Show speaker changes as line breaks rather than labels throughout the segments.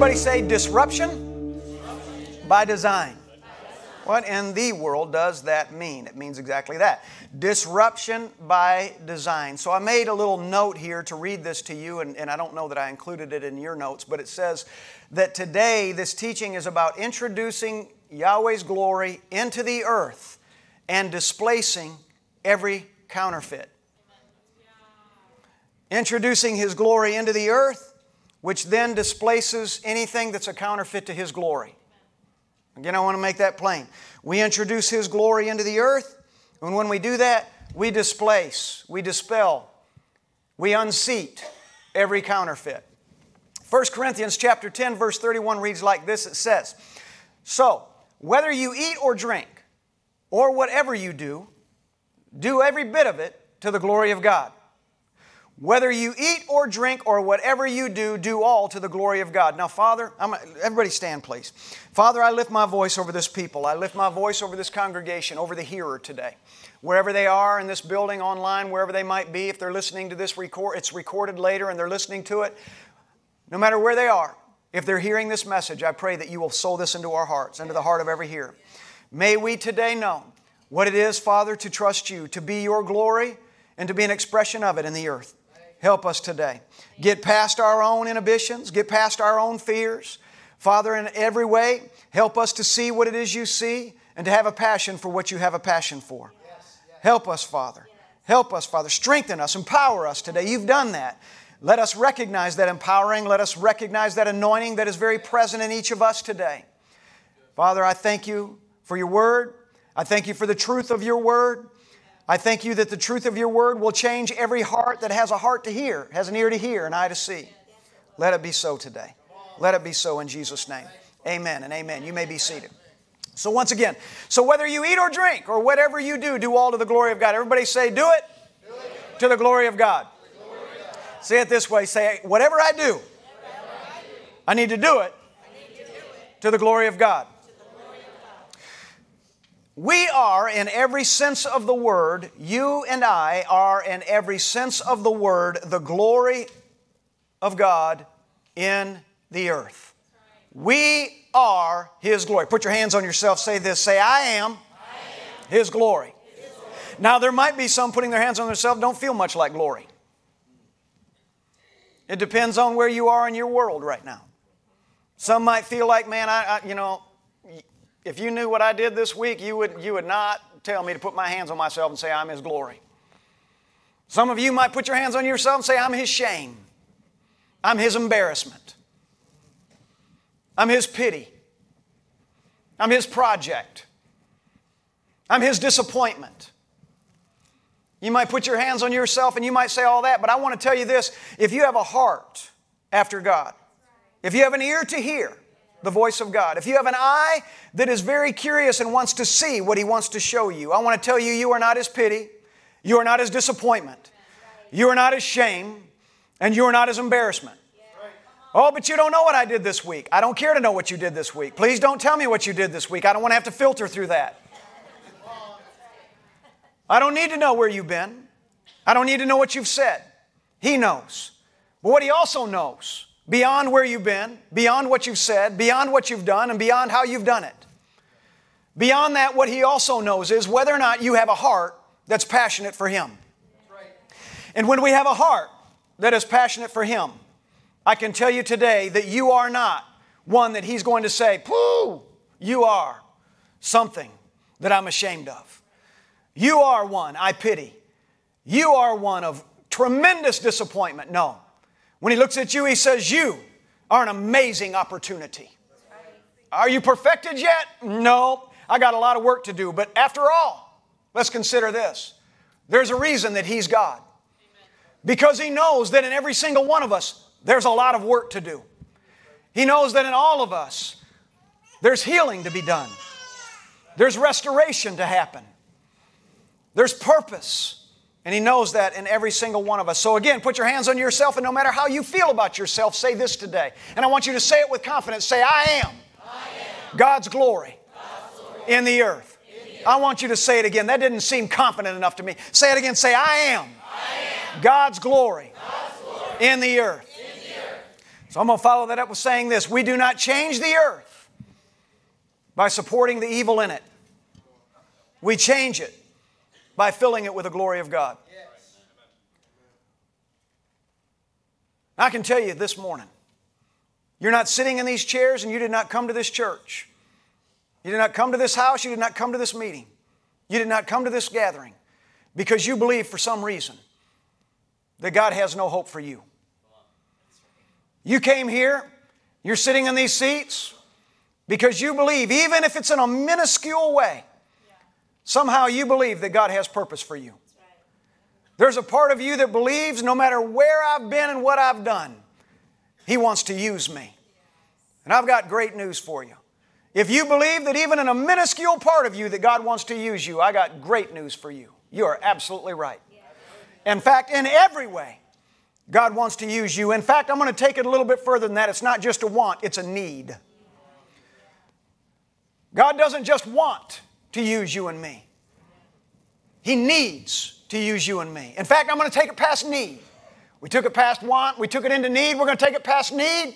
Everybody say disruption by design. What in the world does that mean? It means exactly that disruption by design. So I made a little note here to read this to you, and, and, I don't know that I included it in your notes, but it says that today this teaching is about introducing Yahweh's glory into the earth and displacing every counterfeit. Introducing His glory into the earth, which then displaces anything that's a counterfeit to His glory. Again, I want to make that plain. We introduce His glory into the earth, and when we do that, we displace, we dispel, we unseat every counterfeit. 1 Corinthians chapter 10 verse 31 reads like this it says, "So, whether you eat or drink or whatever you do, do every bit of it to the glory of God." Whether you eat or drink or whatever you do, do all to the glory of God. Now, Father, I'm, everybody stand, please. Father, I lift my voice over this people. I lift my voice over this congregation, over the hearer today. Wherever they are in this building, online, wherever they might be, if they're listening to this record, it's recorded later and they're listening to it. No matter where they are, if they're hearing this message, I pray that you will sow this into our hearts, into the heart of every hearer. May we today know what it is, Father, to trust you, to be your glory, and to be an expression of it in the earth. Help us today. Get past our own inhibitions, get past our own fears. Father, in every way, help us to see what it is you see and to have a passion for what you have a passion for. Help us, Father. Help us, Father. Strengthen us, empower us today. You've done that. Let us recognize that empowering. Let us recognize that anointing that is very present in each of us today. Father, I thank you for your word. I thank you for the truth of your word. I thank you that the truth of your word will change every heart that has a heart to hear, has an ear to hear, an eye to see. Let it be so today. Let it be so in Jesus' name. Amen and amen. You may be seated. So, once again, so whether you eat or drink or whatever you do, do all to the glory of God. Everybody say, do it, do it. to the glory of God. Say it this way say, whatever I do, I need to, do it. to the glory of God. We are, in every sense of the word, you and I are, in every sense of the word, the glory of God in the earth. We are His glory. Put your hands on yourself, say this say, I am, I am. His, glory. His glory. Now, there might be some putting their hands on themselves don't feel much like glory. It depends on where you are in your world right now. Some might feel like, man, I, I you know, if you knew what I did this week, you would, you would not tell me to put my hands on myself and say, I'm His glory. Some of you might put your hands on yourself and say, I'm His shame. I'm His embarrassment. I'm His pity. I'm His project. I'm His disappointment. You might put your hands on yourself and you might say all that, but I want to tell you this if you have a heart after God, if you have an ear to hear, the voice of God. If you have an eye that is very curious and wants to see what He wants to show you, I want to tell you, you are not His pity, you are not His disappointment, you are not His shame, and you are not His embarrassment. Oh, but you don't know what I did this week. I don't care to know what you did this week. Please don't tell me what you did this week. I don't want to have to filter through that. I don't need to know where you've been. I don't need to know what you've said. He knows. But what He also knows beyond where you've been, beyond what you've said, beyond what you've done, and beyond how you've done it. Beyond that, what he also knows is whether or not you have a heart that's passionate for him. And when we have a heart that is passionate for him, I can tell you today that you are not one that he's going to say, Pooh, you are something that I'm ashamed of. You are one I pity. You are one of tremendous disappointment. No. When he looks at you, he says, You are an amazing opportunity. Are you perfected yet? No. I got a lot of work to do. But after all, let's consider this there's a reason that he's God. Because he knows that in every single one of us, there's a lot of work to do. He knows that in all of us, there's healing to be done, there's restoration to happen, there's purpose. And He knows that in every single one of us. So, again, put your hands on yourself, and no matter how you feel about yourself, say this today. And I want you to say it with confidence say, I am, I am God's, glory God's glory in the earth. I want you to say it again. That didn't seem confident enough to me. Say it again. Say, I am, I am God's, glory God's glory in the. In the earth. So I'm going to follow that up with saying this We do not change the earth by supporting the evil in it, we change it by filling it with the glory of God. I can tell you this morning, you're not sitting in these chairs and you did not come to this church. You did not come to this house, you did not come to this meeting. You did not come to this gathering because you believe for some reason that God has no hope for you. You came here, you're sitting in these seats because you believe, even if it's in a minuscule way, somehow you believe that God has purpose for you. There's a part of you that believes no matter where I've been and what I've done, He wants to use me. And I've got great news for you. If you believe that even in a minuscule part of you that God wants to use you, I got great news for you. You are absolutely right. In fact, in every way, God wants to use you. In fact, I'm going to take it a little bit further than that. It's not just a want, it's a need. God doesn't just want to use you and me, He needs to use you and me. In fact, I'm going to take it past need. We took it past want, we took it into need, we're going to take it past need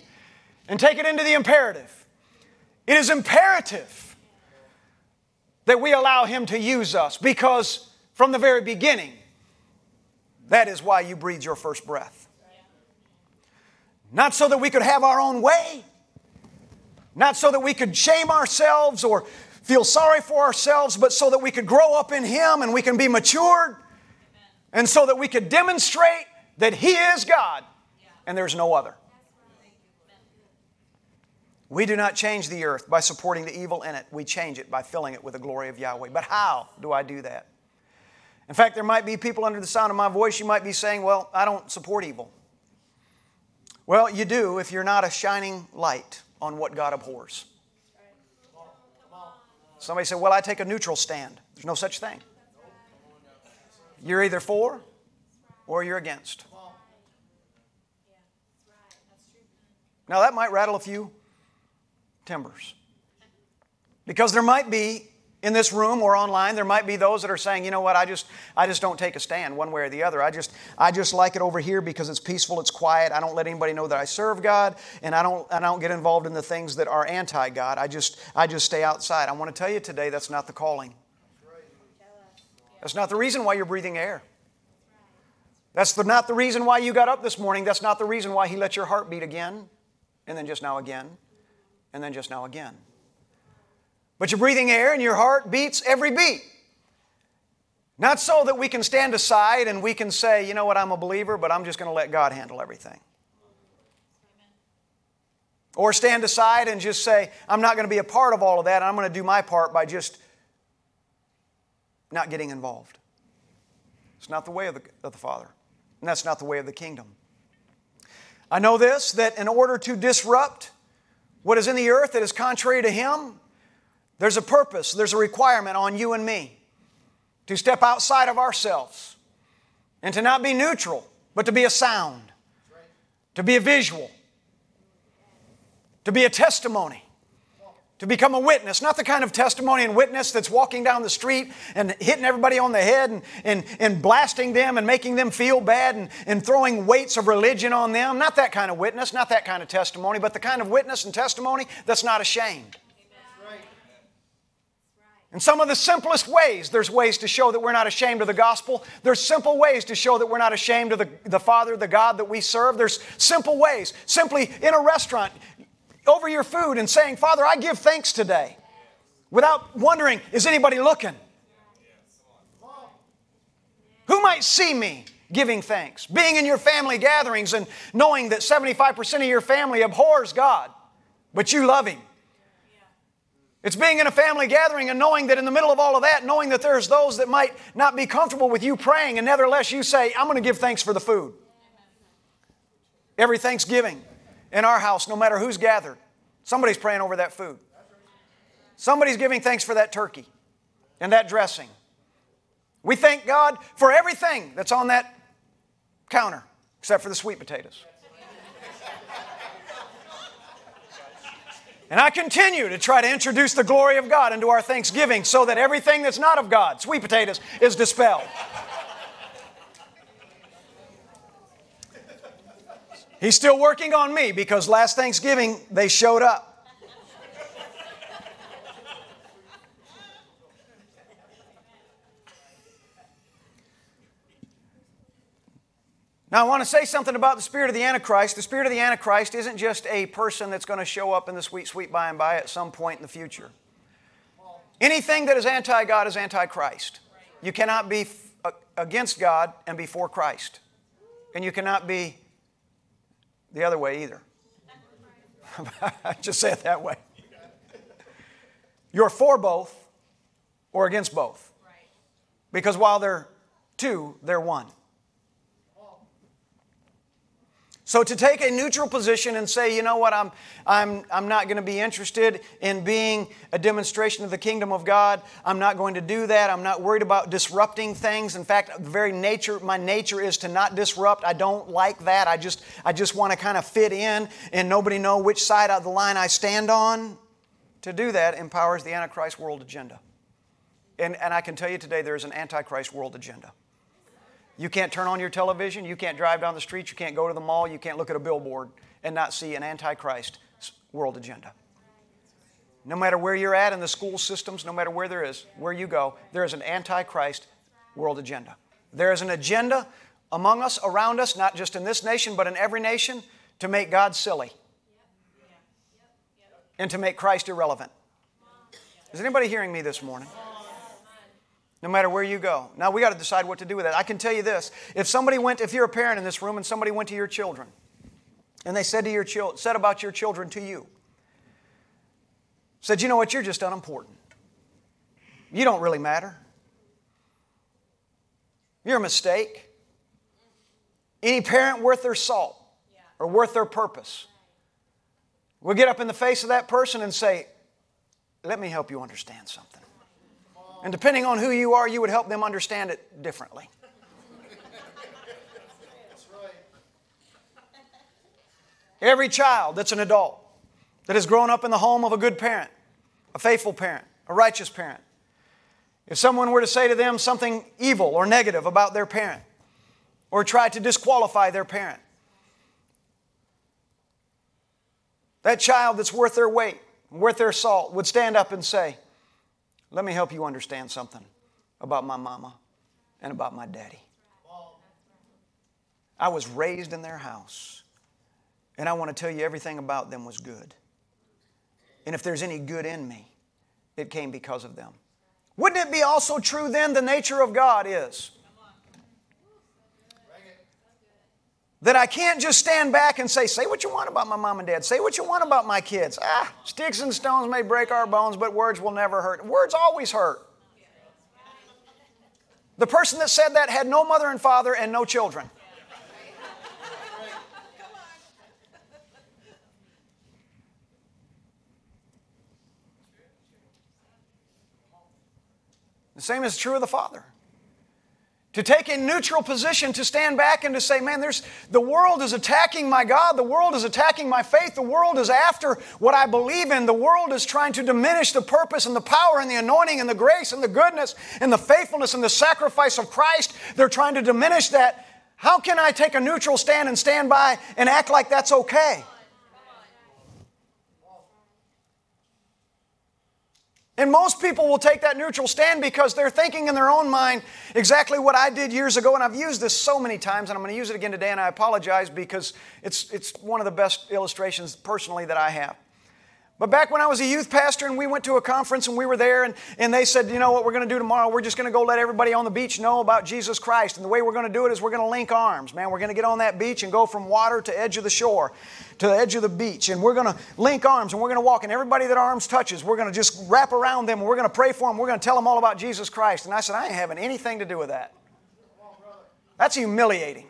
and take it into the imperative. It is imperative that we allow Him to use us because from the very beginning, that is why you breathed your first breath. Not so that we could have our own way, not so that we could shame ourselves or feel sorry for ourselves, but so that we could grow up in Him and we can be matured, and so that we could demonstrate that He is God and there's no other. We do not change the earth by supporting the evil in it. We change it by filling it with the glory of Yahweh. But how do I do that? In fact, there might be people under the sound of my voice, you might be saying, Well, I don't support evil. Well, you do if you're not a shining light on what God abhors. Somebody said, Well, I take a neutral stand. There's no such thing. You're either for or you're against. Now, that might rattle a few timbers. Because there might be in this room or online there might be those that are saying you know what? I just i just don't take a stand one way or the other. I just i just like it over here because it's peaceful it's quiet. I don't let anybody know that i serve god and i don't i don't get involved in the things that are anti-god. I just i just stay outside. I want to tell you today that's not the calling. That's not the reason why you're breathing air. That's the, not the reason why you got up this morning. That's not the reason why he let your heart beat again and then just now again and then just now again. But you're breathing air and your heart beats every beat. Not so that we can stand aside and we can say, you know what, I'm a believer, but I'm just going to let God handle everything. Or stand aside and just say, I'm not going to be a part of all of that, I'm going to do my part by just not getting involved. It's not the way of the, of the Father, and that's not the way of the kingdom. I know this that in order to disrupt what is in the earth that is contrary to Him, there's a purpose, there's a requirement on you and me to step outside of ourselves and to not be neutral, but to be a sound, to be a visual, to be a testimony to become a witness, not the kind of testimony and witness that's walking down the street and hitting everybody on the head and, and, and blasting them and making them feel bad and, and throwing weights of religion on them. Not that kind of witness, not that kind of testimony, but the kind of witness and testimony that's not ashamed. In some of the simplest ways, there's ways to show that we're not ashamed of the gospel. There's simple ways to show that we're not ashamed of the, the Father, the God that we serve. There's simple ways. Simply in a restaurant, over your food and saying, Father, I give thanks today, without wondering, is anybody looking? Who might see me giving thanks? Being in your family gatherings and knowing that 75% of your family abhors God, but you love Him. It's being in a family gathering and knowing that in the middle of all of that, knowing that there's those that might not be comfortable with you praying, and nevertheless you say, I'm going to give thanks for the food. Every Thanksgiving in our house, no matter who's gathered. Somebody's praying over that food. Somebody's giving thanks for that turkey and that dressing. We thank God for everything that's on that counter, except for the sweet potatoes. And I continue to try to introduce the glory of God into our Thanksgiving so that everything that's not of God, sweet potatoes, is dispelled. He's still working on me because last Thanksgiving they showed up. Now, I want to say something about the spirit of the Antichrist. The spirit of the Antichrist isn't just a person that's going to show up in the sweet, sweet by and by at some point in the future. Anything that is anti God is anti Christ. You cannot be against God and be for Christ. And you cannot be the other way either. Just say it that way. You're for both or against both. Because while they're two, they're one. So to take a neutral position and say, you know what, I'm, I'm, I'm not going to be interested in being a demonstration of the kingdom of God. I'm not going to do that. I'm not worried about disrupting things. In fact, the very nature, my nature is to not disrupt. I don't like that. I just, I just want to kind of fit in and nobody know which side of the line I stand on. To do that empowers the Antichrist world agenda. And, and I can tell you today there's an Antichrist world agenda. You can't turn on your television, you can't drive down the street, you can't go to the mall, you can't look at a billboard and not see an antichrist world agenda. No matter where you're at in the school systems, no matter where there is, where you go, there is an antichrist world agenda. There is an agenda among us, around us, not just in this nation, but in every nation, to make God silly and to make Christ irrelevant. Is anybody hearing me this morning? No matter where you go. Now we got to decide what to do with that. I can tell you this: if somebody went, if you're a parent in this room and somebody went to your children, and they said to your children, said about your children to you, said, you know what, you're just unimportant. You don't really matter. You're a mistake. Any parent worth their salt or worth their purpose will get up in the face of that person and say, Let me help you understand something. And depending on who you are, you would help them understand it differently. Every child that's an adult that has grown up in the home of a good parent, a faithful parent, a righteous parent, if someone were to say to them something evil or negative about their parent, or try to disqualify their parent, that child that's worth their weight, worth their salt, would stand up and say, let me help you understand something about my mama and about my daddy. I was raised in their house, and I want to tell you everything about them was good. And if there's any good in me, it came because of them. Wouldn't it be also true then the nature of God is? That I can't just stand back and say, Say what you want about my mom and dad. Say what you want about my kids. Ah, sticks and stones may break our bones, but words will never hurt. Words always hurt. The person that said that had no mother and father and no children. The same is true of the father to take a neutral position, to stand back and to say, man, there's, the world is attacking my God, the world is attacking my faith, the world is after what I believe in, the world is trying to diminish the purpose and the power and the anointing and the grace and the goodness and the faithfulness and the sacrifice of Christ. They're trying to diminish that. How can I take a neutral stand and stand by and act like that's okay? And most people will take that neutral stand because they're thinking in their own mind exactly what I did years ago. And I've used this so many times, and I'm going to use it again today. And I apologize because it's, it's one of the best illustrations personally that I have. But back when I was a youth pastor and we went to a conference and we were there and, and they said, you know what we're going to do tomorrow? We're just going to go let everybody on the beach know about Jesus Christ. And the way we're going to do it is we're going to link arms. Man, we're going to get on that beach and go from water to edge of the shore, to the edge of the beach. And we're going to link arms and we're going to walk. And everybody that arms touches, we're going to just wrap around them and we're going to pray for them. We're going to tell them all about Jesus Christ. And I said, I ain't having anything to do with that. That's humiliating.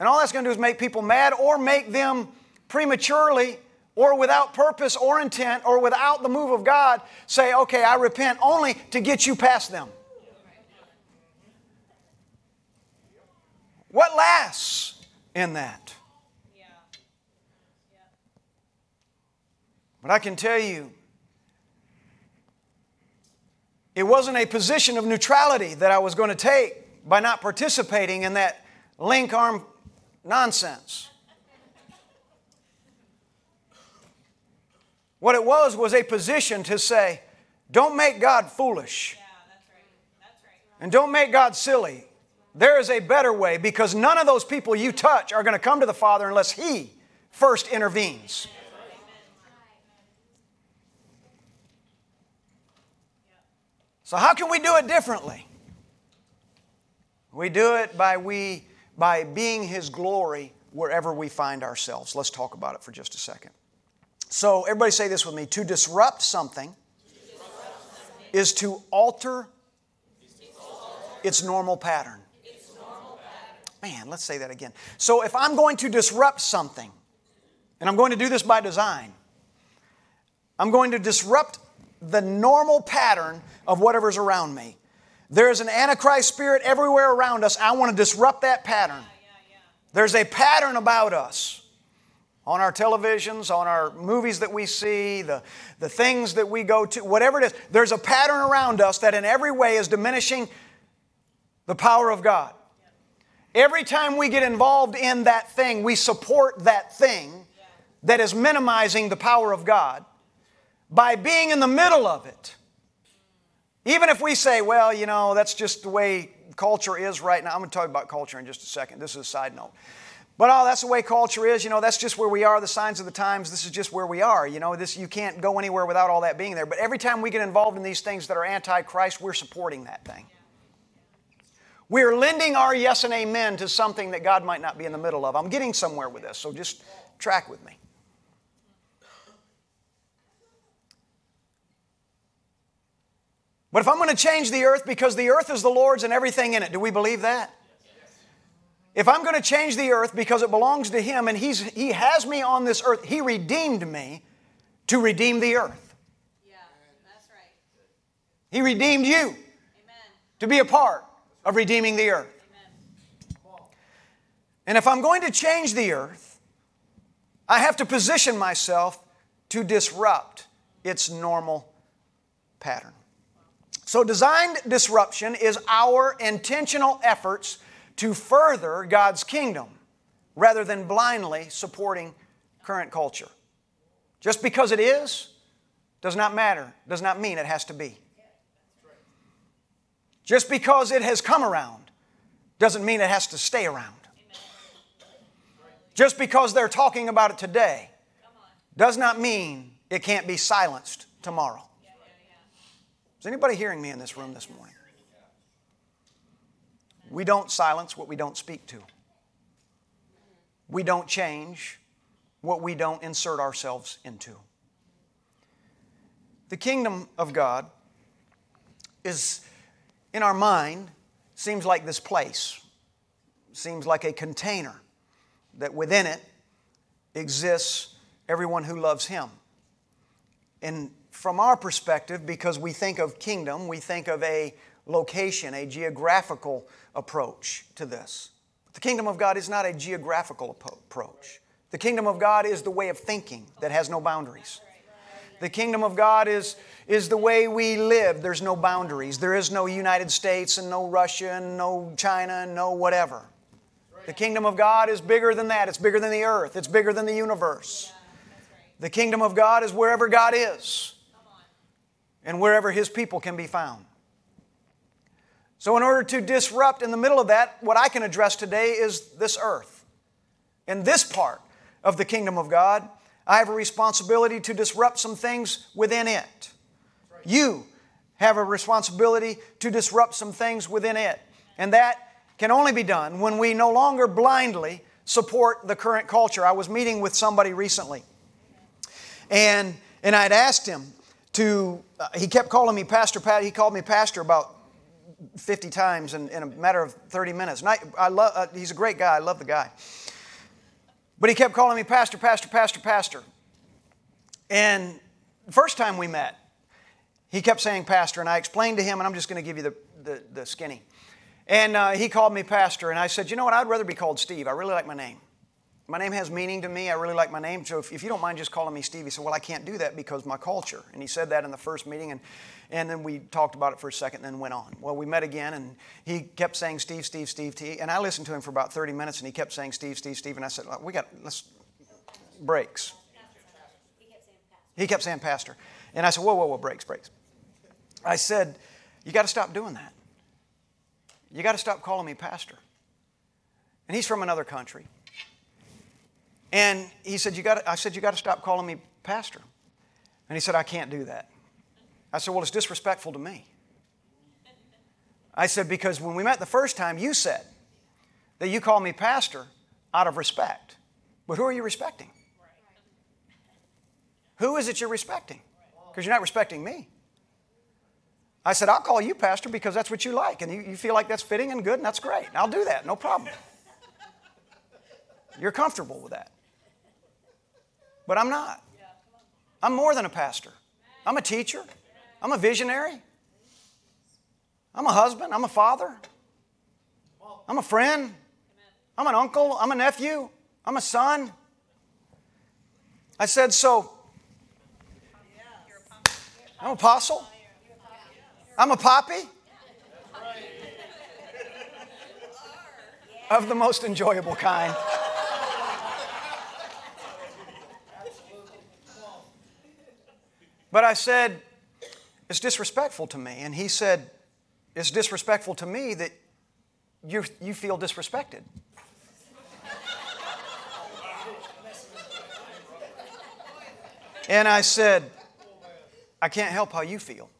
And all that's going to do is make people mad or make them prematurely or without purpose or intent or without the move of God say, okay, I repent only to get you past them. What lasts in that? But I can tell you, it wasn't a position of neutrality that I was going to take by not participating in that link arm nonsense. What it was was a position to say, don't make God foolish. And don't make God silly. There is a better way because none of those people you touch are going to come to the Father unless He first intervenes. So, how can we do it differently? We do it by, we, by being His glory wherever we find ourselves. Let's talk about it for just a second. So, everybody say this with me to disrupt something is to alter its normal pattern. Man, let's say that again. So, if I'm going to disrupt something, and I'm going to do this by design, I'm going to disrupt the normal pattern of whatever's around me. There is an Antichrist spirit everywhere around us. I want to disrupt that pattern. There's a pattern about us on our televisions, on our movies that we see, the, the things that we go to, whatever it is. There's a pattern around us that in every way is diminishing the power of God. Every time we get involved in that thing, we support that thing that is minimizing the power of God by being in the middle of it. Even if we say, well, you know, that's just the way culture is right now. I'm going to talk about culture in just a second. This is a side note. But oh, that's the way culture is. You know, that's just where we are. The signs of the times. This is just where we are. You know, this you can't go anywhere without all that being there. But every time we get involved in these things that are anti-Christ, we're supporting that thing. We're lending our yes and amen to something that God might not be in the middle of. I'm getting somewhere with this, so just track with me. But if I'm going to change the earth because the earth is the Lord's and everything in it, do we believe that? If I'm going to change the earth because it belongs to Him and he's, He has me on this earth, He redeemed me to redeem the earth.
Yeah, that's right.
He redeemed you
Amen.
to be a part of redeeming the earth.
Amen.
And if I'm going to change the earth, I have to position myself to disrupt its normal pattern. So, designed disruption is our intentional efforts to further God's kingdom rather than blindly supporting current culture. Just because it is does not matter, does not mean it has to be. Just because it has come around doesn't mean it has to stay around. Just because they're talking about it today does not mean it can't be silenced tomorrow. Is anybody hearing me in this room this morning? We don't silence what we don't speak to. We don't change what we don't insert ourselves into. The kingdom of God is in our mind seems like this place, seems like a container that within it exists everyone who loves Him. And from our perspective, because we think of kingdom, we think of a location, a geographical approach to this. But the kingdom of God is not a geographical approach. The kingdom of God is the way of thinking that has no boundaries. The kingdom of God is, is the way we live. There's no boundaries. There is no United States and no Russia and no China and no whatever. The kingdom of God is bigger than that. It's bigger than the earth. It's bigger than the universe. The kingdom of God is wherever God is and wherever His people can be found. So, in order to disrupt in the middle of that, what I can address today is this earth. In this part of the kingdom of God, I have a responsibility to disrupt some things within it. You have a responsibility to disrupt some things within it. And that can only be done when we no longer blindly support the current culture. I was meeting with somebody recently, and, and I'd asked him, to, uh, he kept calling me Pastor Pat. He called me Pastor about 50 times in, in a matter of 30 minutes. I, I love, uh, he's a great guy. I love the guy. But he kept calling me Pastor, Pastor, Pastor, Pastor. And the first time we met, he kept saying Pastor, and I explained to him, and I'm just going to give you the, the, the skinny. And uh, he called me Pastor, and I said, You know what? I'd rather be called Steve. I really like my name. My name has meaning to me. I really like my name. So if, if, you don't mind just calling me Steve, he said, Well, I can't do that because my culture. And he said that in the first meeting, and, and then we talked about it for a second and then went on. Well, we met again, and he kept saying Steve, Steve, Steve, T. And I listened to him for about 30 minutes, and he kept saying Steve, Steve, Steve. And I said, We got, let's, breaks. He kept saying pastor. And I said, whoa, whoa, whoa, breaks, breaks. I said, you got to stop doing that. You got to stop calling me pastor. And he's from another country. And he said, you got I said, you got to stop calling me pastor. And he said, I can't do that. I said, well, it's disrespectful to me. I said, because when we met the first time, you said that you call me pastor out of respect. But who are you respecting? Who is it you're respecting? Because you're not respecting me. I said, I'll call you pastor because that's what you like, and you, you feel like that's fitting and good, and that's great. I'll do that, no problem. You're comfortable with that. But I'm not. I'm more than a pastor. I'm a teacher. I'm a visionary. I'm a husband. I'm a father. I'm a friend. I'm an uncle. I'm a nephew. I'm a son. I said, so I'm an apostle. I'm a poppy. Of the most enjoyable kind. But I said, it's disrespectful to me. And he said, it's disrespectful to me that you, you feel disrespected. And I said, I can't help how you feel.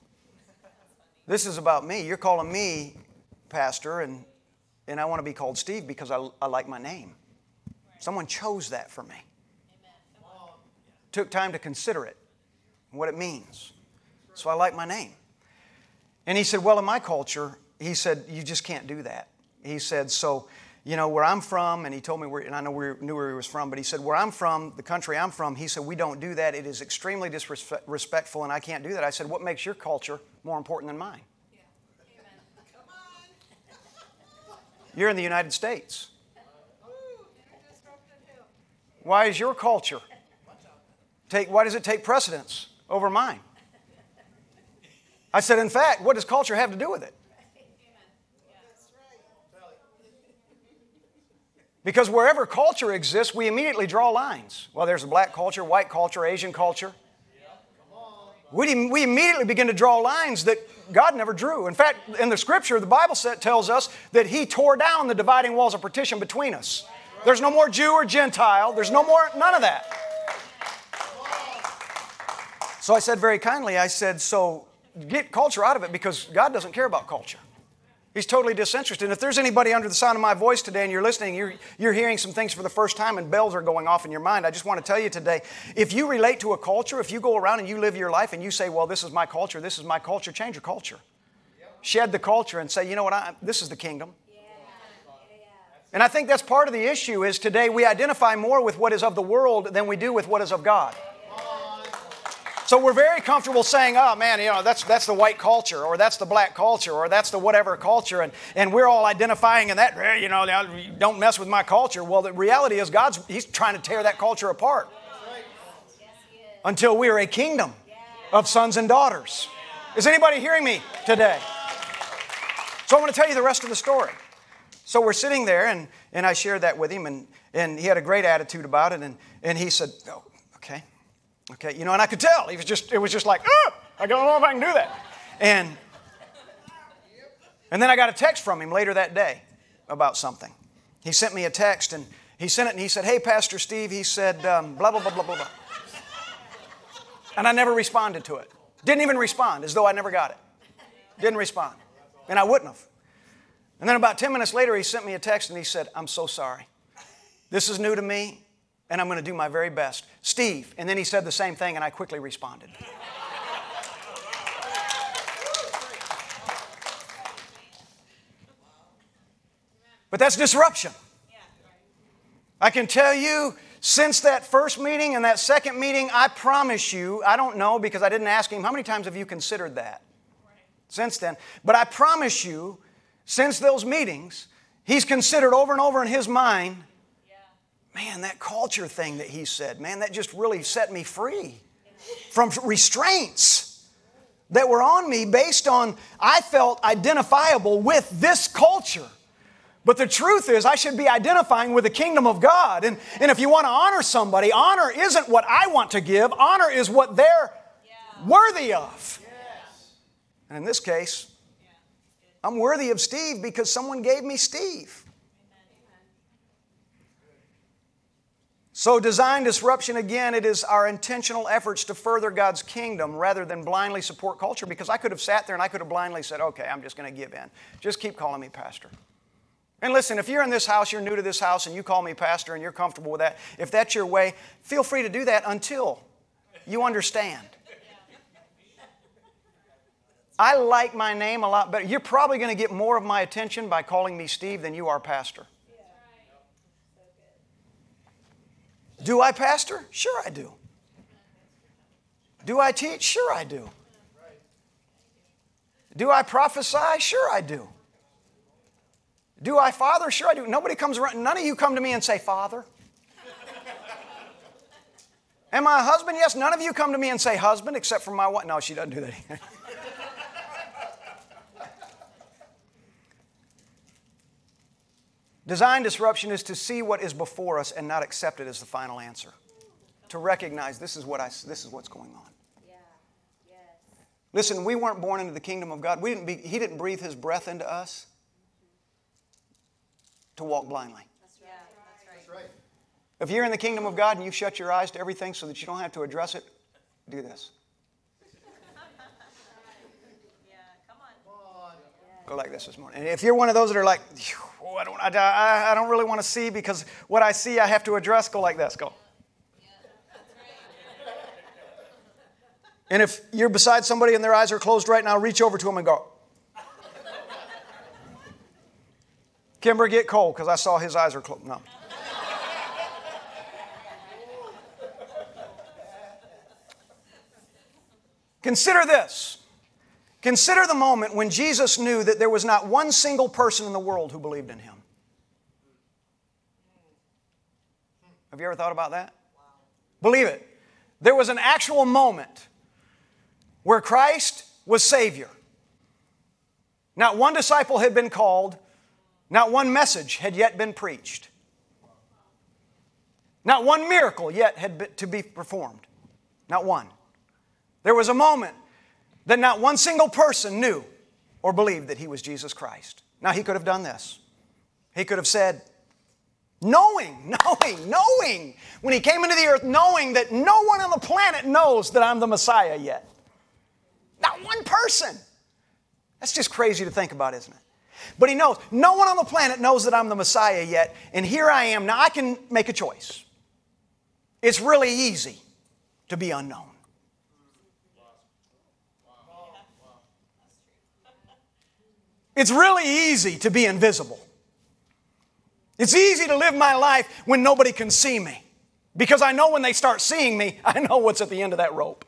This is about me. You're calling me pastor, and, and I want to be called Steve because I, I like my name. Someone chose that for me. Took time to consider it, what it means. So I like my name. And he said, Well, in my culture, he said, You just can't do that. He said, So you know, where I'm from, and he told me where, and I know we knew where he was from, but he said, where I'm from, the country I'm from, he said, we don't do that. It is extremely disrespectful, and I can't do that. I said, what makes your culture more important than mine? You're in the United States. Why is your culture take, why does it take precedence over mine? I said, in fact, what does culture have to do with it? Because wherever culture exists, we immediately draw lines. Well, there's a black culture, white culture, Asian culture. We, we immediately begin to draw lines that God never drew. In fact, in the scripture, the Bible set, tells us that He tore down the dividing walls of partition between us. There's no more Jew or Gentile, there's no more, none of that. So I said very kindly, I said, so get culture out of it because God doesn't care about culture. He's totally disinterested. And if there's anybody under the sound of my voice today and you're listening, you're, you're hearing some things for the first time and bells are going off in your mind, I just want to tell you today if you relate to a culture, if you go around and you live your life and you say, well, this is my culture, this is my culture, change your culture. Shed the culture and say, you know what, I, this is the kingdom. And I think that's part of the issue is today we identify more with what is of the world than we do with what is of God. So we're very comfortable saying, oh man, you know, that's, that's the white culture, or that's the black culture, or that's the whatever culture, and, and we're all identifying in that, you know, don't mess with my culture. Well, the reality is God's, He's trying to tear that culture apart until we are a kingdom of sons and daughters. Is anybody hearing me today? So I want to tell you the rest of the story. So we're sitting there, and, and I shared that with him, and, and he had a great attitude about it, and, and he said, oh, okay, Okay, you know, and I could tell. He was just, it was just like, oh, I don't know if I can do that. And, and then I got a text from him later that day about something. He sent me a text and he sent it and he said, Hey, Pastor Steve, he said, um, blah, blah, blah, blah, blah, blah. And I never responded to it. Didn't even respond, as though I never got it. Didn't respond. And I wouldn't have. And then about 10 minutes later, he sent me a text and he said, I'm so sorry. This is new to me and I'm going to do my very best. Steve. And then he said the same thing, and I quickly responded. But that's disruption. I can tell you, since that first meeting and that second meeting, I promise you, I don't know because I didn't ask him, how many times have you considered that since then? But I promise you, since those meetings, he's considered over and over in his mind man, that culture thing that he said, man, that just really set me free from restraints that were on me based on I felt identifiable with this culture. But the truth is, I should be identifying with the kingdom of God. And, and if you want to honor somebody, honor isn't what I want to give, honor is what they're worthy of. And in this case, I'm worthy of Steve because someone gave me Steve. So, design disruption again, it is our intentional efforts to further God's kingdom rather than blindly support culture because I could have sat there and I could have blindly said, okay, I'm just going to give in. Just keep calling me pastor. And listen, if you're in this house, you're new to this house, and you call me pastor and you're comfortable with that, if that's your way, feel free to do that until you understand. I like my name a lot better. You're probably going to get more of my attention by calling me Steve than you are pastor. Do I pastor? Sure, I do. Do I teach? Sure, I do. Do I prophesy? Sure, I do. Do I father? Sure, I do. Nobody comes around, none of you come to me and say, Father. Am I a husband? Yes. None of you come to me and say husband except for my wife. No, she doesn't do that Design disruption is to see what is before us and not accept it as the final answer. To recognize this is what I this is what's going on.
Yeah. Yes.
Listen, we weren't born into the kingdom of God. We didn't be, he didn't breathe his breath into us to walk blindly.
That's right. Yeah, that's right.
If you're in the kingdom of God and you shut your eyes to everything so that you don't have to address it, do this.
Yeah, come on.
Go like this this morning. And if you're one of those that are like, "Phew, I don't, I, I don't really want to see because what I see I have to address, go like this. Go. And if you're beside somebody and their eyes are closed right now, reach over to them and go. Kimber, get cold because I saw his eyes are closed. No. Consider this. Consider the moment when Jesus knew that there was not one single person in the world who believed in him. Have you ever thought about that? Believe it. There was an actual moment where Christ was Savior. Not one disciple had been called, not one message had yet been preached, not one miracle yet had to be performed. Not one. There was a moment that not one single person knew or believed that he was Jesus Christ. Now, he could have done this. He could have said, knowing, knowing, knowing, when he came into the earth, knowing that no one on the planet knows that I'm the Messiah yet. Not one person. That's just crazy to think about, isn't it? But he knows, no one on the planet knows that I'm the Messiah yet, and here I am. Now I can make a choice. It's really easy to be unknown. It's really easy to be invisible. It's easy to live my life when nobody can see me because I know when they start seeing me, I know what's at the end of that rope.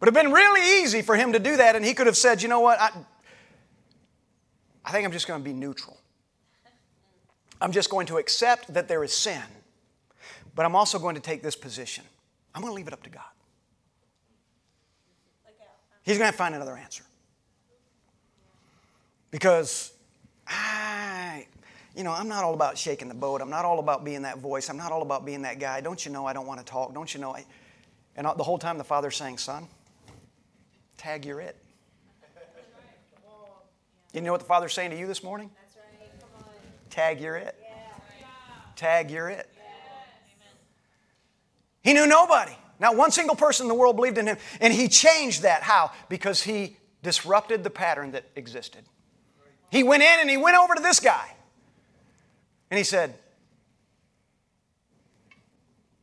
But it'd been really easy for him to do that, and he could have said, you know what, I, I think I'm just going to be neutral. I'm just going to accept that there is sin, but I'm also going to take this position. I'm going to leave it up to God. He's going to to find another answer. Because I, you know, I'm not all about shaking the boat. I'm not all about being that voice. I'm not all about being that guy. Don't you know I don't want to talk? Don't you know? I, and the whole time the father's saying, son, tag you're it. You know what the father's saying to you this morning?
That's right. Come on.
Tag you're it.
Yeah.
Tag you're it. He knew nobody. Not one single person in the world believed in him. And he changed that. How? Because he disrupted the pattern that existed. He went in and he went over to this guy. And he said,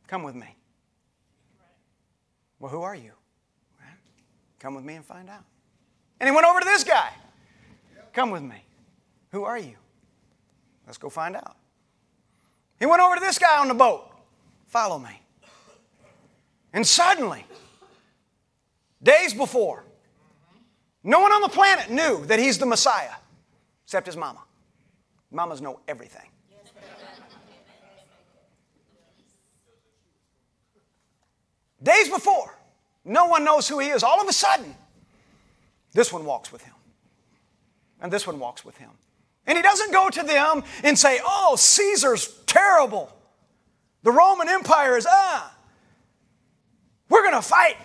Come with me. Well, who are you? Come with me and find out. And he went over to this guy. Come with me. Who are you? Let's go find out. He went over to this guy on the boat. Follow me. And suddenly, days before, no one on the planet knew that he's the Messiah except his mama. Mamas know everything. Days before, no one knows who he is. All of a sudden, This one walks with him. And this one walks with him. And he doesn't go to them and say, Oh, Caesar's terrible. The Roman Empire is, ah. We're going to fight.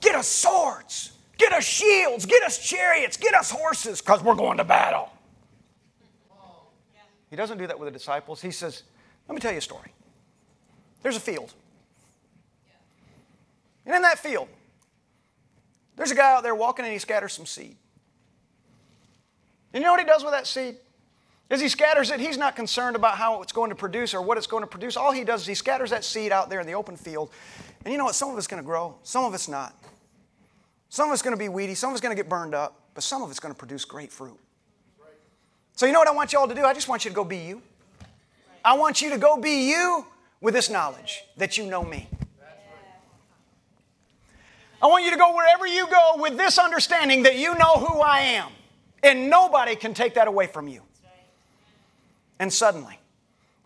Get us swords. Get us shields. Get us chariots. Get us horses because we're going to battle. He doesn't do that with the disciples. He says, Let me tell you a story. There's a field. And in that field, there's a guy out there walking and he scatters some seed. And you know what he does with that seed? As he scatters it, he's not concerned about how it's going to produce or what it's going to produce. All he does is he scatters that seed out there in the open field. And you know what? Some of it's going to grow, some of it's not. Some of it's going to be weedy, some of it's going to get burned up, but some of it's going to produce great fruit. So, you know what I want you all to do? I just want you to go be you. I want you to go be you with this knowledge that you know me. I want you to go wherever you go with this understanding that you know who I am. And nobody can take that away from you. And suddenly,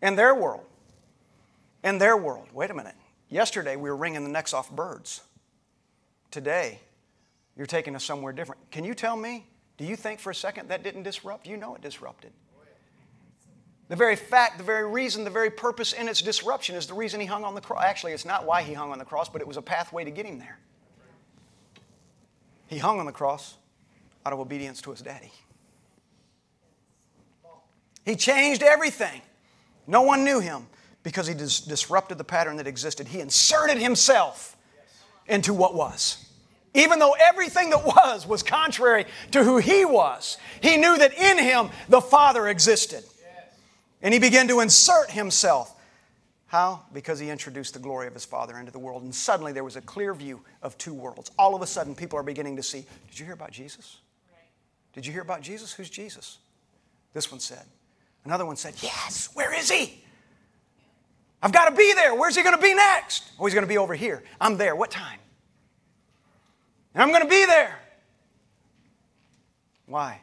in their world, in their world, wait a minute. Yesterday we were wringing the necks off birds. Today, you're taking us somewhere different. Can you tell me, do you think for a second that didn't disrupt? You know it disrupted. The very fact, the very reason, the very purpose in its disruption is the reason he hung on the cross. Actually, it's not why he hung on the cross, but it was a pathway to get him there. He hung on the cross out of obedience to his daddy. He changed everything. No one knew him because he dis- disrupted the pattern that existed. He inserted himself into what was. Even though everything that was was contrary to who he was, he knew that in him the Father existed. And he began to insert himself. How? Because he introduced the glory of his Father into the world. And suddenly there was a clear view of two worlds. All of a sudden, people are beginning to see Did you hear about Jesus? Did you hear about Jesus? Who's Jesus? This one said. Another one said, Yes, where is he? I've got to be there. Where's he going to be next? Oh, he's going to be over here. I'm there. What time? And I'm going to be there. Why?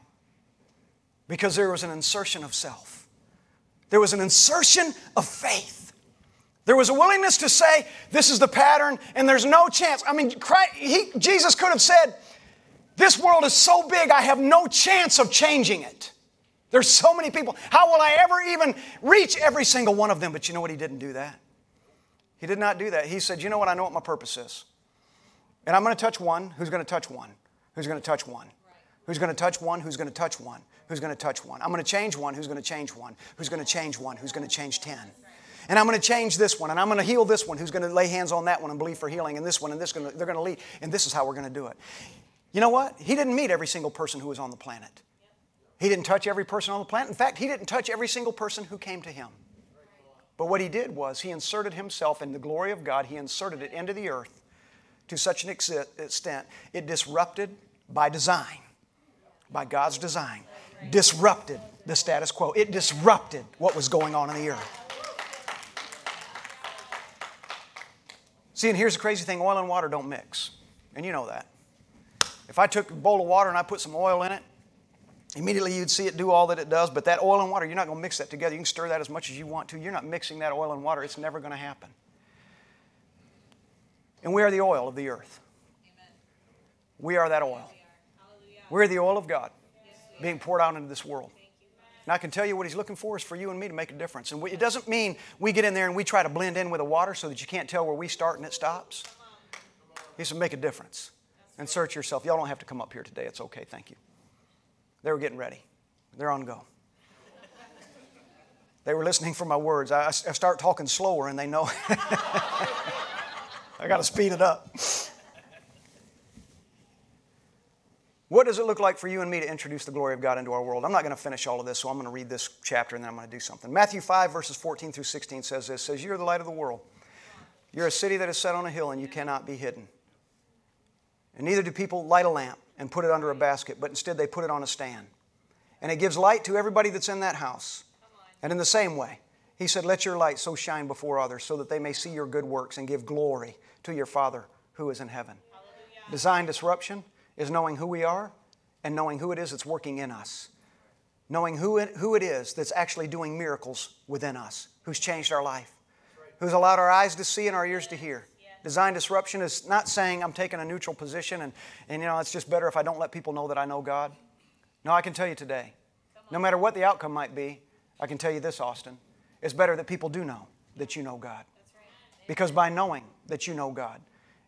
Because there was an insertion of self, there was an insertion of faith. There was a willingness to say, This is the pattern, and there's no chance. I mean, Christ, he, Jesus could have said, This world is so big, I have no chance of changing it. There's so many people. How will I ever even reach every single one of them? But you know what? He didn't do that. He did not do that. He said, You know what? I know what my purpose is. And I'm going to touch one. Who's going to touch one? Who's going to touch one? Who's going to touch one? Who's going to touch one? Who's going to touch one? I'm going to change one. Who's going to change one? Who's going to change one? Who's going to change 10? And I'm going to change this one, and I'm going to heal this one. Who's going to lay hands on that one and believe for healing? And this one, and this they're going to lead. And this is how we're going to do it. You know what? He didn't meet every single person who was on the planet. He didn't touch every person on the planet. In fact, he didn't touch every single person who came to him. But what he did was he inserted himself in the glory of God, he inserted it into the earth to such an extent it disrupted by design, by God's design, disrupted the status quo. It disrupted what was going on in the earth. See, and here's the crazy thing oil and water don't mix. And you know that. If I took a bowl of water and I put some oil in it, immediately you'd see it do all that it does. But that oil and water, you're not going to mix that together. You can stir that as much as you want to. You're not mixing that oil and water, it's never going to happen. And we are the oil of the earth. We are that oil. We're the oil of God being poured out into this world. And I can tell you what He's looking for is for you and me to make a difference. And we, it doesn't mean we get in there and we try to blend in with the water so that you can't tell where we start and it stops. He said, make a difference. Insert yourself. Y'all don't have to come up here today. It's okay. Thank you. They were getting ready, they're on go. They were listening for my words. I, I start talking slower and they know. I got to speed it up. What does it look like for you and me to introduce the glory of God into our world? I'm not going to finish all of this, so I'm going to read this chapter and then I'm going to do something. Matthew 5, verses 14 through 16 says this says, You're the light of the world. You're a city that is set on a hill and you cannot be hidden. And neither do people light a lamp and put it under a basket, but instead they put it on a stand. And it gives light to everybody that's in that house. And in the same way, he said, Let your light so shine before others so that they may see your good works and give glory to your Father who is in heaven. Hallelujah. Design disruption is knowing who we are and knowing who it is that's working in us. Knowing who it, who it is that's actually doing miracles within us, who's changed our life, who's allowed our eyes to see and our ears to hear, Design disruption is not saying I'm taking a neutral position and, and you know, it's just better if I don't let people know that I know God. No, I can tell you today, no matter what the outcome might be, I can tell you this, Austin. It's better that people do know that you know God. Because by knowing that you know God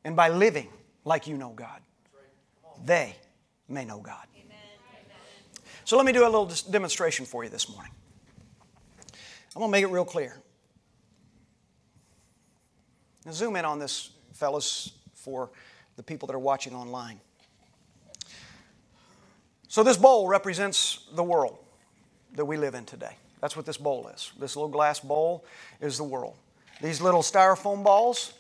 and by living like you know God, they may know God. So let me do a little demonstration for you this morning. I'm going to make it real clear. Now, zoom in on this, fellas, for the people that are watching online. So, this bowl represents the world that we live in today. That's what this bowl is. This little glass bowl is the world. These little styrofoam balls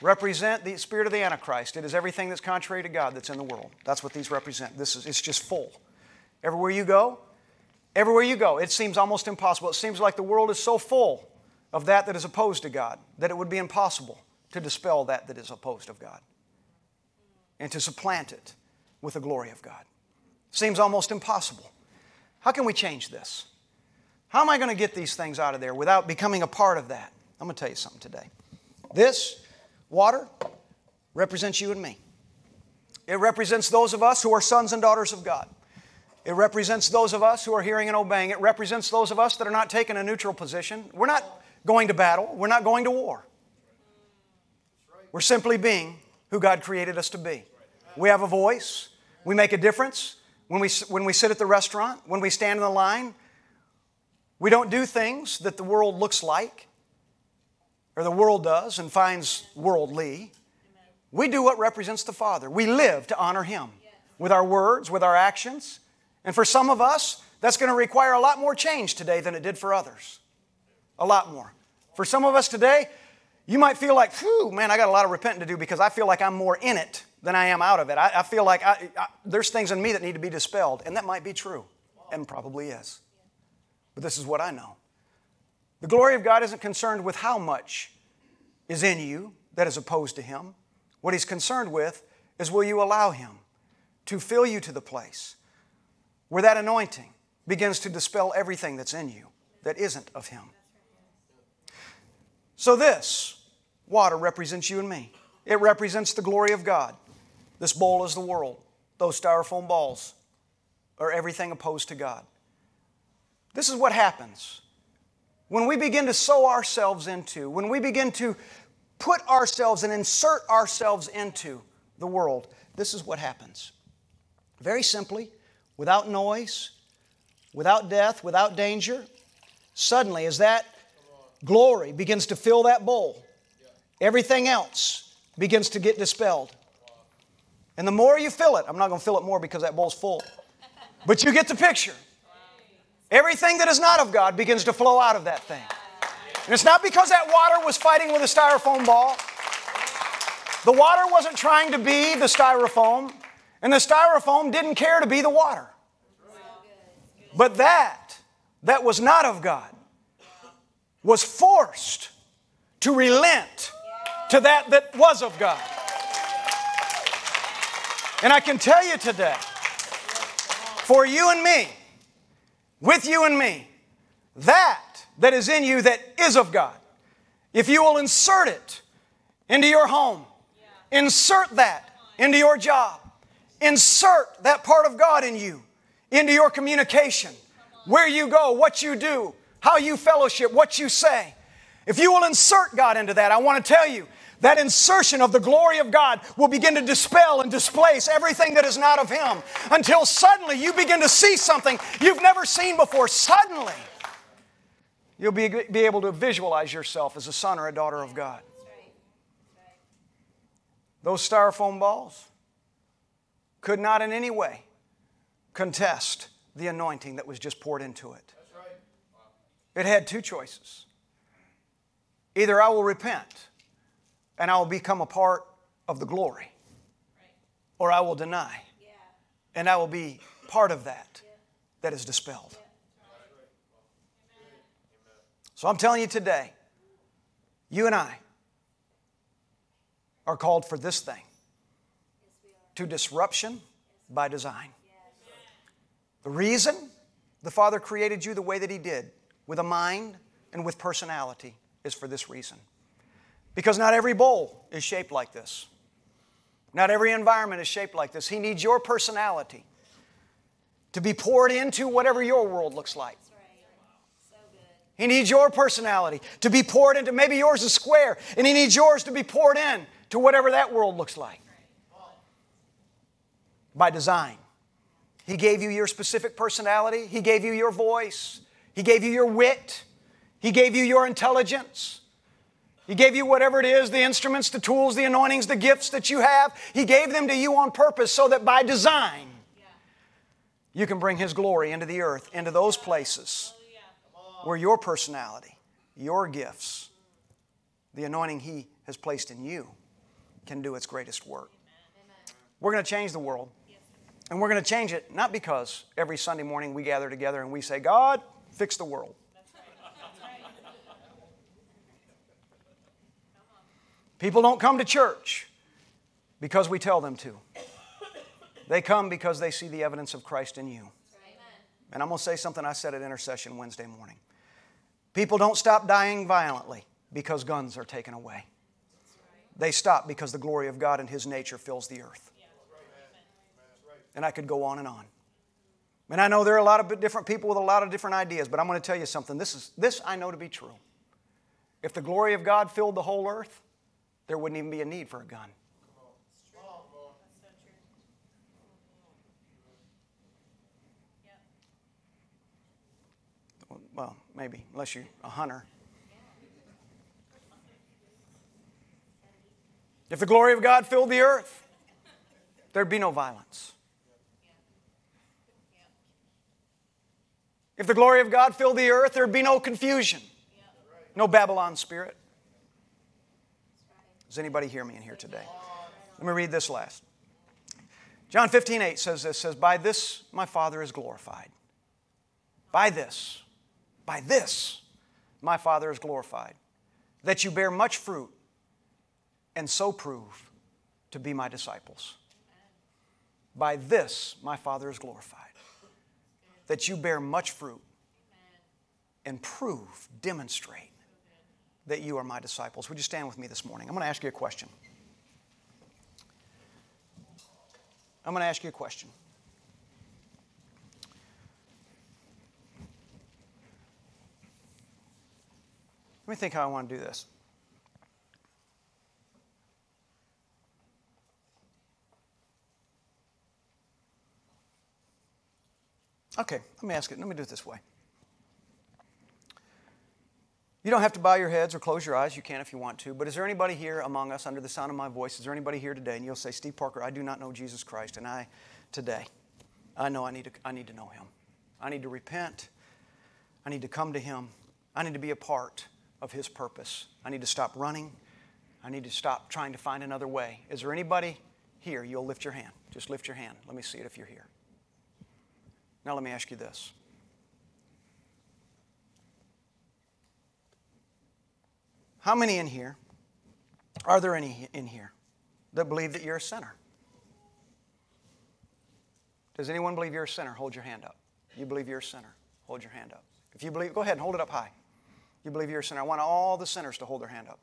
represent the spirit of the Antichrist. It is everything that's contrary to God that's in the world. That's what these represent. This is it's just full. Everywhere you go, everywhere you go, it seems almost impossible. It seems like the world is so full of that that is opposed to God that it would be impossible to dispel that that is opposed of God and to supplant it with the glory of God. Seems almost impossible. How can we change this? How am I going to get these things out of there without becoming a part of that? I'm going to tell you something today. This water represents you and me. It represents those of us who are sons and daughters of God. It represents those of us who are hearing and obeying. It represents those of us that are not taking a neutral position. We're not going to battle, we're not going to war. We're simply being who God created us to be. We have a voice, we make a difference. When we, when we sit at the restaurant, when we stand in the line, we don't do things that the world looks like or the world does and finds worldly. We do what represents the Father. We live to honor Him with our words, with our actions. And for some of us, that's going to require a lot more change today than it did for others. A lot more. For some of us today, you might feel like, whew, man, I got a lot of repenting to do because I feel like I'm more in it than I am out of it. I, I feel like I, I, there's things in me that need to be dispelled. And that might be true, and probably is. But this is what I know the glory of God isn't concerned with how much is in you that is opposed to Him. What He's concerned with is will you allow Him to fill you to the place where that anointing begins to dispel everything that's in you that isn't of Him. So, this water represents you and me. It represents the glory of God. This bowl is the world. Those styrofoam balls are everything opposed to God. This is what happens when we begin to sow ourselves into, when we begin to put ourselves and insert ourselves into the world. This is what happens. Very simply, without noise, without death, without danger, suddenly, as that glory begins to fill that bowl, everything else begins to get dispelled. And the more you fill it, I'm not going to fill it more because that bowl's full, but you get the picture. Everything that is not of God begins to flow out of that thing. And it's not because that water was fighting with a styrofoam ball. The water wasn't trying to be the styrofoam, and the styrofoam didn't care to be the water. But that, that was not of God, was forced to relent to that that was of God. And I can tell you today, for you and me, with you and me, that that is in you that is of God, if you will insert it into your home, insert that into your job, insert that part of God in you into your communication, where you go, what you do, how you fellowship, what you say. If you will insert God into that, I want to tell you that insertion of the glory of God will begin to dispel and displace everything that is not of Him until suddenly you begin to see something you've never seen before. Suddenly, you'll be, be able to visualize yourself as a son or a daughter of God. Those styrofoam balls could not in any way contest the anointing that was just poured into it. It had two choices. Either I will repent and I will become a part of the glory, or I will deny and I will be part of that that is dispelled. So I'm telling you today, you and I are called for this thing to disruption by design. The reason the Father created you the way that He did, with a mind and with personality, is for this reason Because not every bowl is shaped like this. Not every environment is shaped like this. He needs your personality to be poured into whatever your world looks like.
That's right. So good.
He needs your personality to be poured into. Maybe yours is square, and He needs yours to be poured in to whatever that world looks like. By design. He gave you your specific personality, He gave you your voice, He gave you your wit, He gave you your intelligence. He gave you whatever it is the instruments, the tools, the anointings, the gifts that you have. He gave them to you on purpose so that by design you can bring His glory into the earth, into those places where your personality, your gifts, the anointing He has placed in you can do its greatest work. We're going to change the world. And we're going to change it not because every Sunday morning we gather together and we say, God, fix the world. People don't come to church because we tell them to. They come because they see the evidence of Christ in you. And I'm going to say something I said at intercession Wednesday morning. People don't stop dying violently because guns are taken away. They stop because the glory of God and His nature fills the earth. And I could go on and on. And I know there are a lot of different people with a lot of different ideas, but I'm going to tell you something. This, is, this I know to be true. If the glory of God filled the whole earth, there wouldn't even be a need for a gun. Well, maybe, unless you're a hunter. If the glory of God filled the earth, there'd be no violence. If the glory of God filled the earth, there'd be no confusion, no Babylon spirit. Does anybody hear me in here today? Let me read this last. John 15, 8 says this says, By this my Father is glorified. By this, by this my Father is glorified, that you bear much fruit and so prove to be my disciples. By this my Father is glorified, that you bear much fruit and prove, demonstrate that you are my disciples. Would you stand with me this morning? I'm going to ask you a question. I'm going to ask you a question. Let me think how I want to do this. Okay, let me ask it. Let me do it this way. You don't have to bow your heads or close your eyes. You can if you want to. But is there anybody here among us under the sound of my voice? Is there anybody here today? And you'll say, Steve Parker, I do not know Jesus Christ. And I, today, I know I need to, I need to know him. I need to repent. I need to come to him. I need to be a part of his purpose. I need to stop running. I need to stop trying to find another way. Is there anybody here? You'll lift your hand. Just lift your hand. Let me see it if you're here. Now, let me ask you this. How many in here, are there any in here that believe that you're a sinner? Does anyone believe you're a sinner? Hold your hand up. You believe you're a sinner? Hold your hand up. If you believe, go ahead and hold it up high. You believe you're a sinner. I want all the sinners to hold their hand up.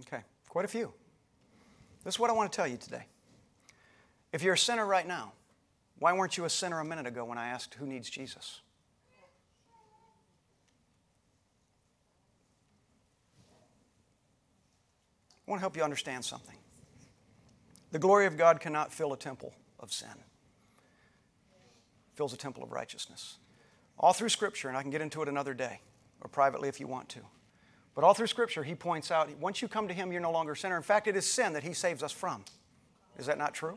Okay, quite a few. This is what I want to tell you today. If you're a sinner right now, why weren't you a sinner a minute ago when I asked who needs Jesus? I want to help you understand something. The glory of God cannot fill a temple of sin. It fills a temple of righteousness. All through Scripture, and I can get into it another day, or privately if you want to. But all through Scripture, he points out once you come to him, you're no longer a sinner. In fact, it is sin that he saves us from. Is that not true?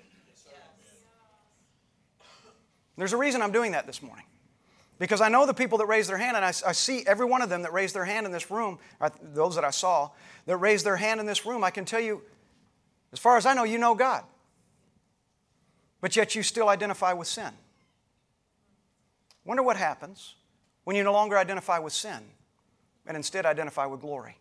There's a reason I'm doing that this morning. Because I know the people that raise their hand, and I, I, see every one of them that raised their hand in this room, those that I saw, that raised their hand in this room, I can tell you, as far as I know, you know God. But yet you still identify with sin. Wonder what happens when you no longer identify with sin and instead identify with glory.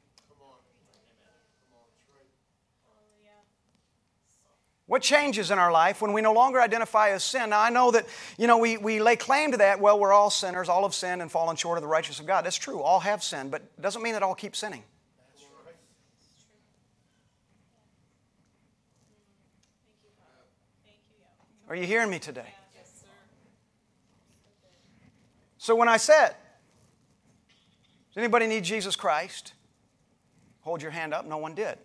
What changes in our life when we no longer identify as sin? Now, I know that, you know, we, we lay claim to that, well, we're all sinners, all have sinned and fallen short of the righteousness of God. That's true, all have sinned, but it doesn't mean that all keep sinning. Are you hearing me today? So when I said, does anybody need Jesus Christ? Hold your hand up. No one did.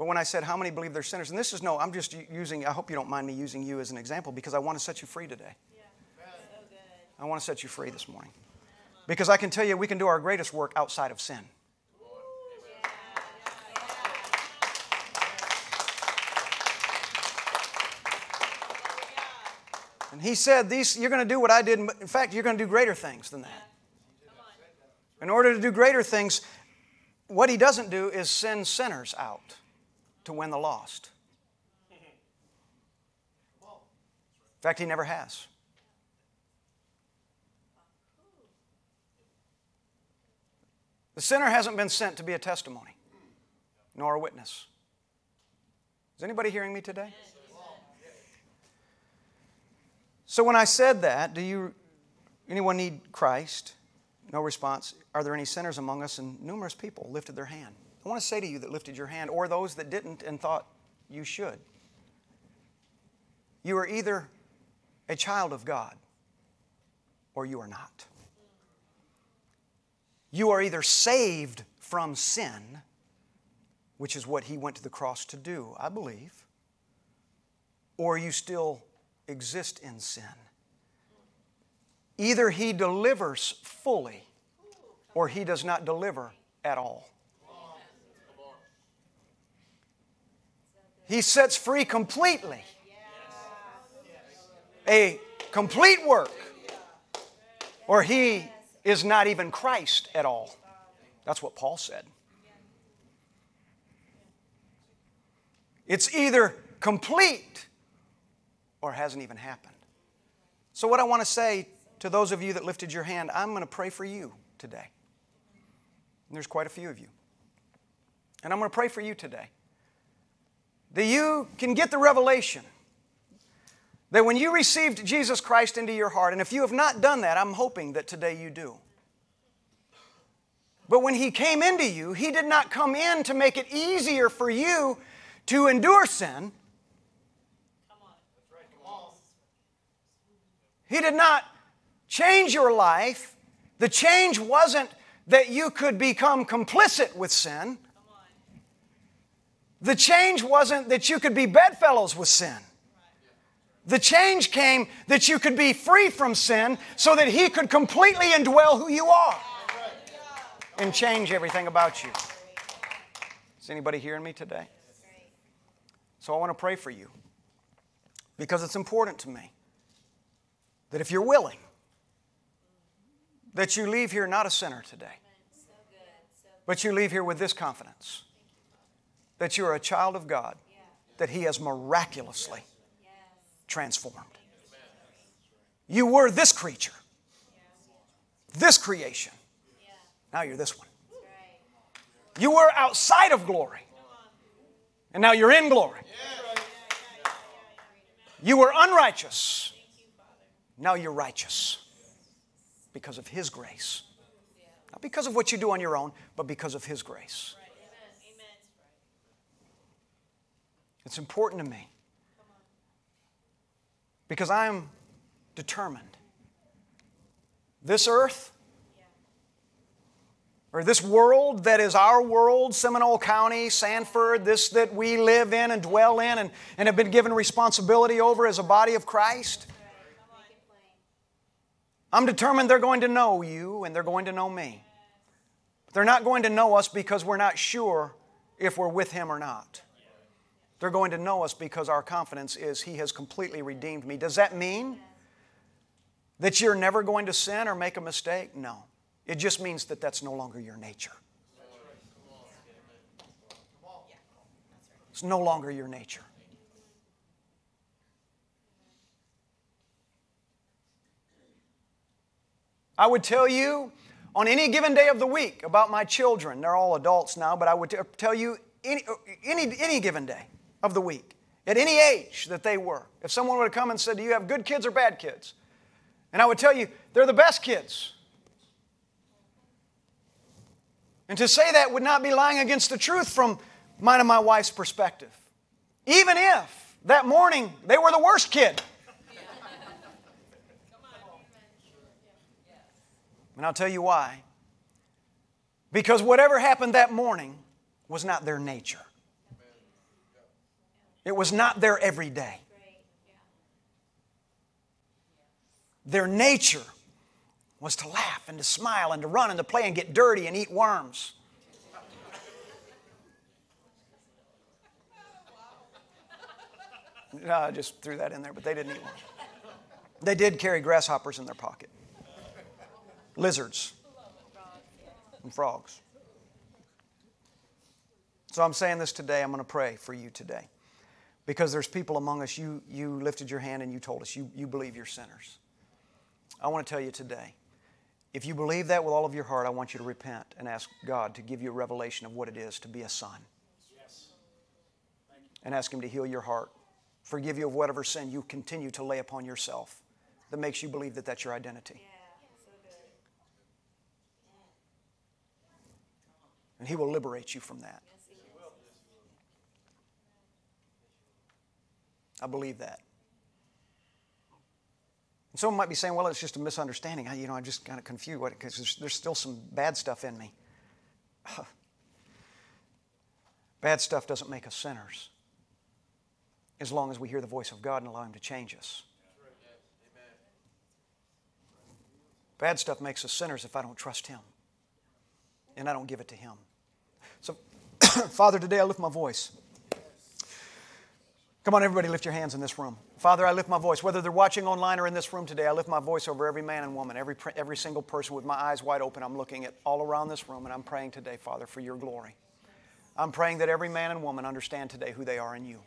But when I said, How many believe they're sinners? And this is no, I'm just using, I hope you don't mind me using you as an example because I want to set you free today. I want to set you free this morning. Because I can tell you, we can do our greatest work outside of sin. And he said, These, You're going to do what I did. In fact, you're going to do greater things than that. In order to do greater things, what he doesn't do is send sinners out to win the lost. In fact, he never has. The sinner hasn't been sent to be a testimony, nor a witness. Is anybody hearing me today? So when I said that, do you anyone need Christ? No response. Are there any sinners among us? And numerous people lifted their hand. I want to say to you that lifted your hand, or those that didn't and thought you should. You are either a child of God or you are not. You are either saved from sin, which is what He went to the cross to do, I believe, or you still exist in sin. Either He delivers fully or He does not deliver at all. He sets free completely. A complete work. Or he is not even Christ at all. That's what Paul said. It's either complete or hasn't even happened. So, what I want to say to those of you that lifted your hand, I'm going to pray for you today. And there's quite a few of you. And I'm going to pray for you today that you can get the revelation that when you received Jesus Christ into your heart, and if you have not done that, I'm hoping that today you do. But when He came into you, He did not come in to make it easier for you to endure sin. He did not change your life. The change wasn't that you could become complicit with sin. The change wasn't that you could be bedfellows with sin. The change came that you could be free from sin so that He could completely indwell who you are and change everything about you. Is anybody hearing me today? So I want to pray for you because it's important to me that if you're willing, that you leave here not a sinner today, but you leave here with this confidence that you are a child of God, that He has miraculously transformed. You were this creature, this creation. Now you're this one. You were outside of glory, and now you're in glory. You were unrighteous, now you're righteous because of His grace. Not because of what you do on your own, but because of His grace. It's important to me because I am determined. This earth, or this world that is our world, Seminole County, Sanford, this that we live in and dwell in and, and have been given responsibility over as a body of Christ. I'm determined they're going to know you and they're going to know me. They're not going to know us because we're not sure if we're with Him or not. They're going to know us because our confidence is He has completely redeemed me. Does that mean that you're never going to sin or make a mistake? No. It just means that that's no longer your nature. It's no longer your nature. I would tell you on any given day of the week about my children. They're all adults now, but I would t- tell you any, any, any given day of the week. at any age that they were. If someone would have come and said, Do you have good kids or bad kids? And I would tell you, they're the best kids. And to say that would not be lying against the truth from mine and my wife's perspective. Even if that morning they were the worst kid. And I'll tell you why. Because whatever happened that morning was not their nature, it was not there everyday. Their nature was to laugh and to smile and to run and to play and get dirty and eat worms. No, I just threw that in there, but they didn't eat one. They did carry grasshoppers in their pocket, lizards, and frogs. So I'm saying this today. I'm going to pray for you today. Because there's people among us, you, you lifted your hand and you told us you, you believe you're sinners. I want to tell you today if you believe that with all of your heart, I want you to repent and ask God to give you a revelation of what it is to be a son. And ask Him to heal your heart, forgive you of whatever sin you continue to lay upon yourself that makes you believe that that's your identity. And He will liberate you from that. I believe that. And someone might be saying, well, it's just a misunderstanding. I, you know, I'm just kind of confused because there's, there's still some bad stuff in me. Bad stuff doesn't make us sinners as long as we hear the voice of God and allow Him to change us. Bad stuff makes us sinners if I don't trust Him and I don't give it to Him. So, Father, today I lift my voice. Come on, everybody, lift your hands in this room. Father, I lift my voice. Whether they're watching online or in this room today, I lift my voice over every man and woman, every, every single person with my eyes wide open. I'm looking at all around this room, and I'm praying today, Father, for your glory. I'm praying that every man and woman understand today who they are in you.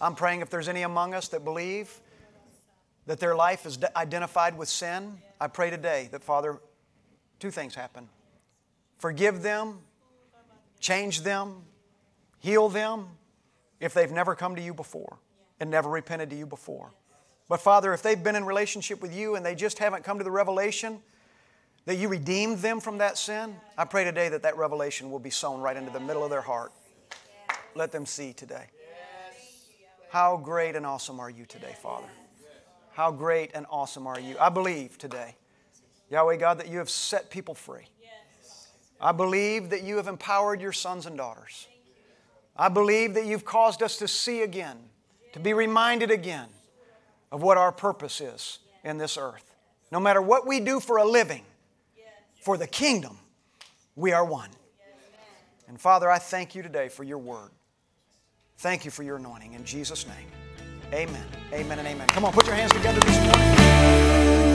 I'm praying if there's any among us that believe that their life is identified with sin, I pray today that, Father, two things happen forgive them, change them, heal them if they've never come to you before and never repented to you before. But Father, if they've been in relationship with you and they just haven't come to the revelation that you redeemed them from that sin, I pray today that that revelation will be sown right into the middle of their heart. Let them see today. How great and awesome are you today, Father? How great and awesome are you? I believe today, Yahweh God, that you have set people free. I believe that you have empowered your sons and daughters. I believe that you've caused us to see again, to be reminded again of what our purpose is in this earth. No matter what we do for a living, for the kingdom, we are one. And Father, I thank you today for your word. Thank you for your anointing. In Jesus' name, amen. Amen and amen. Come on, put your hands together this morning.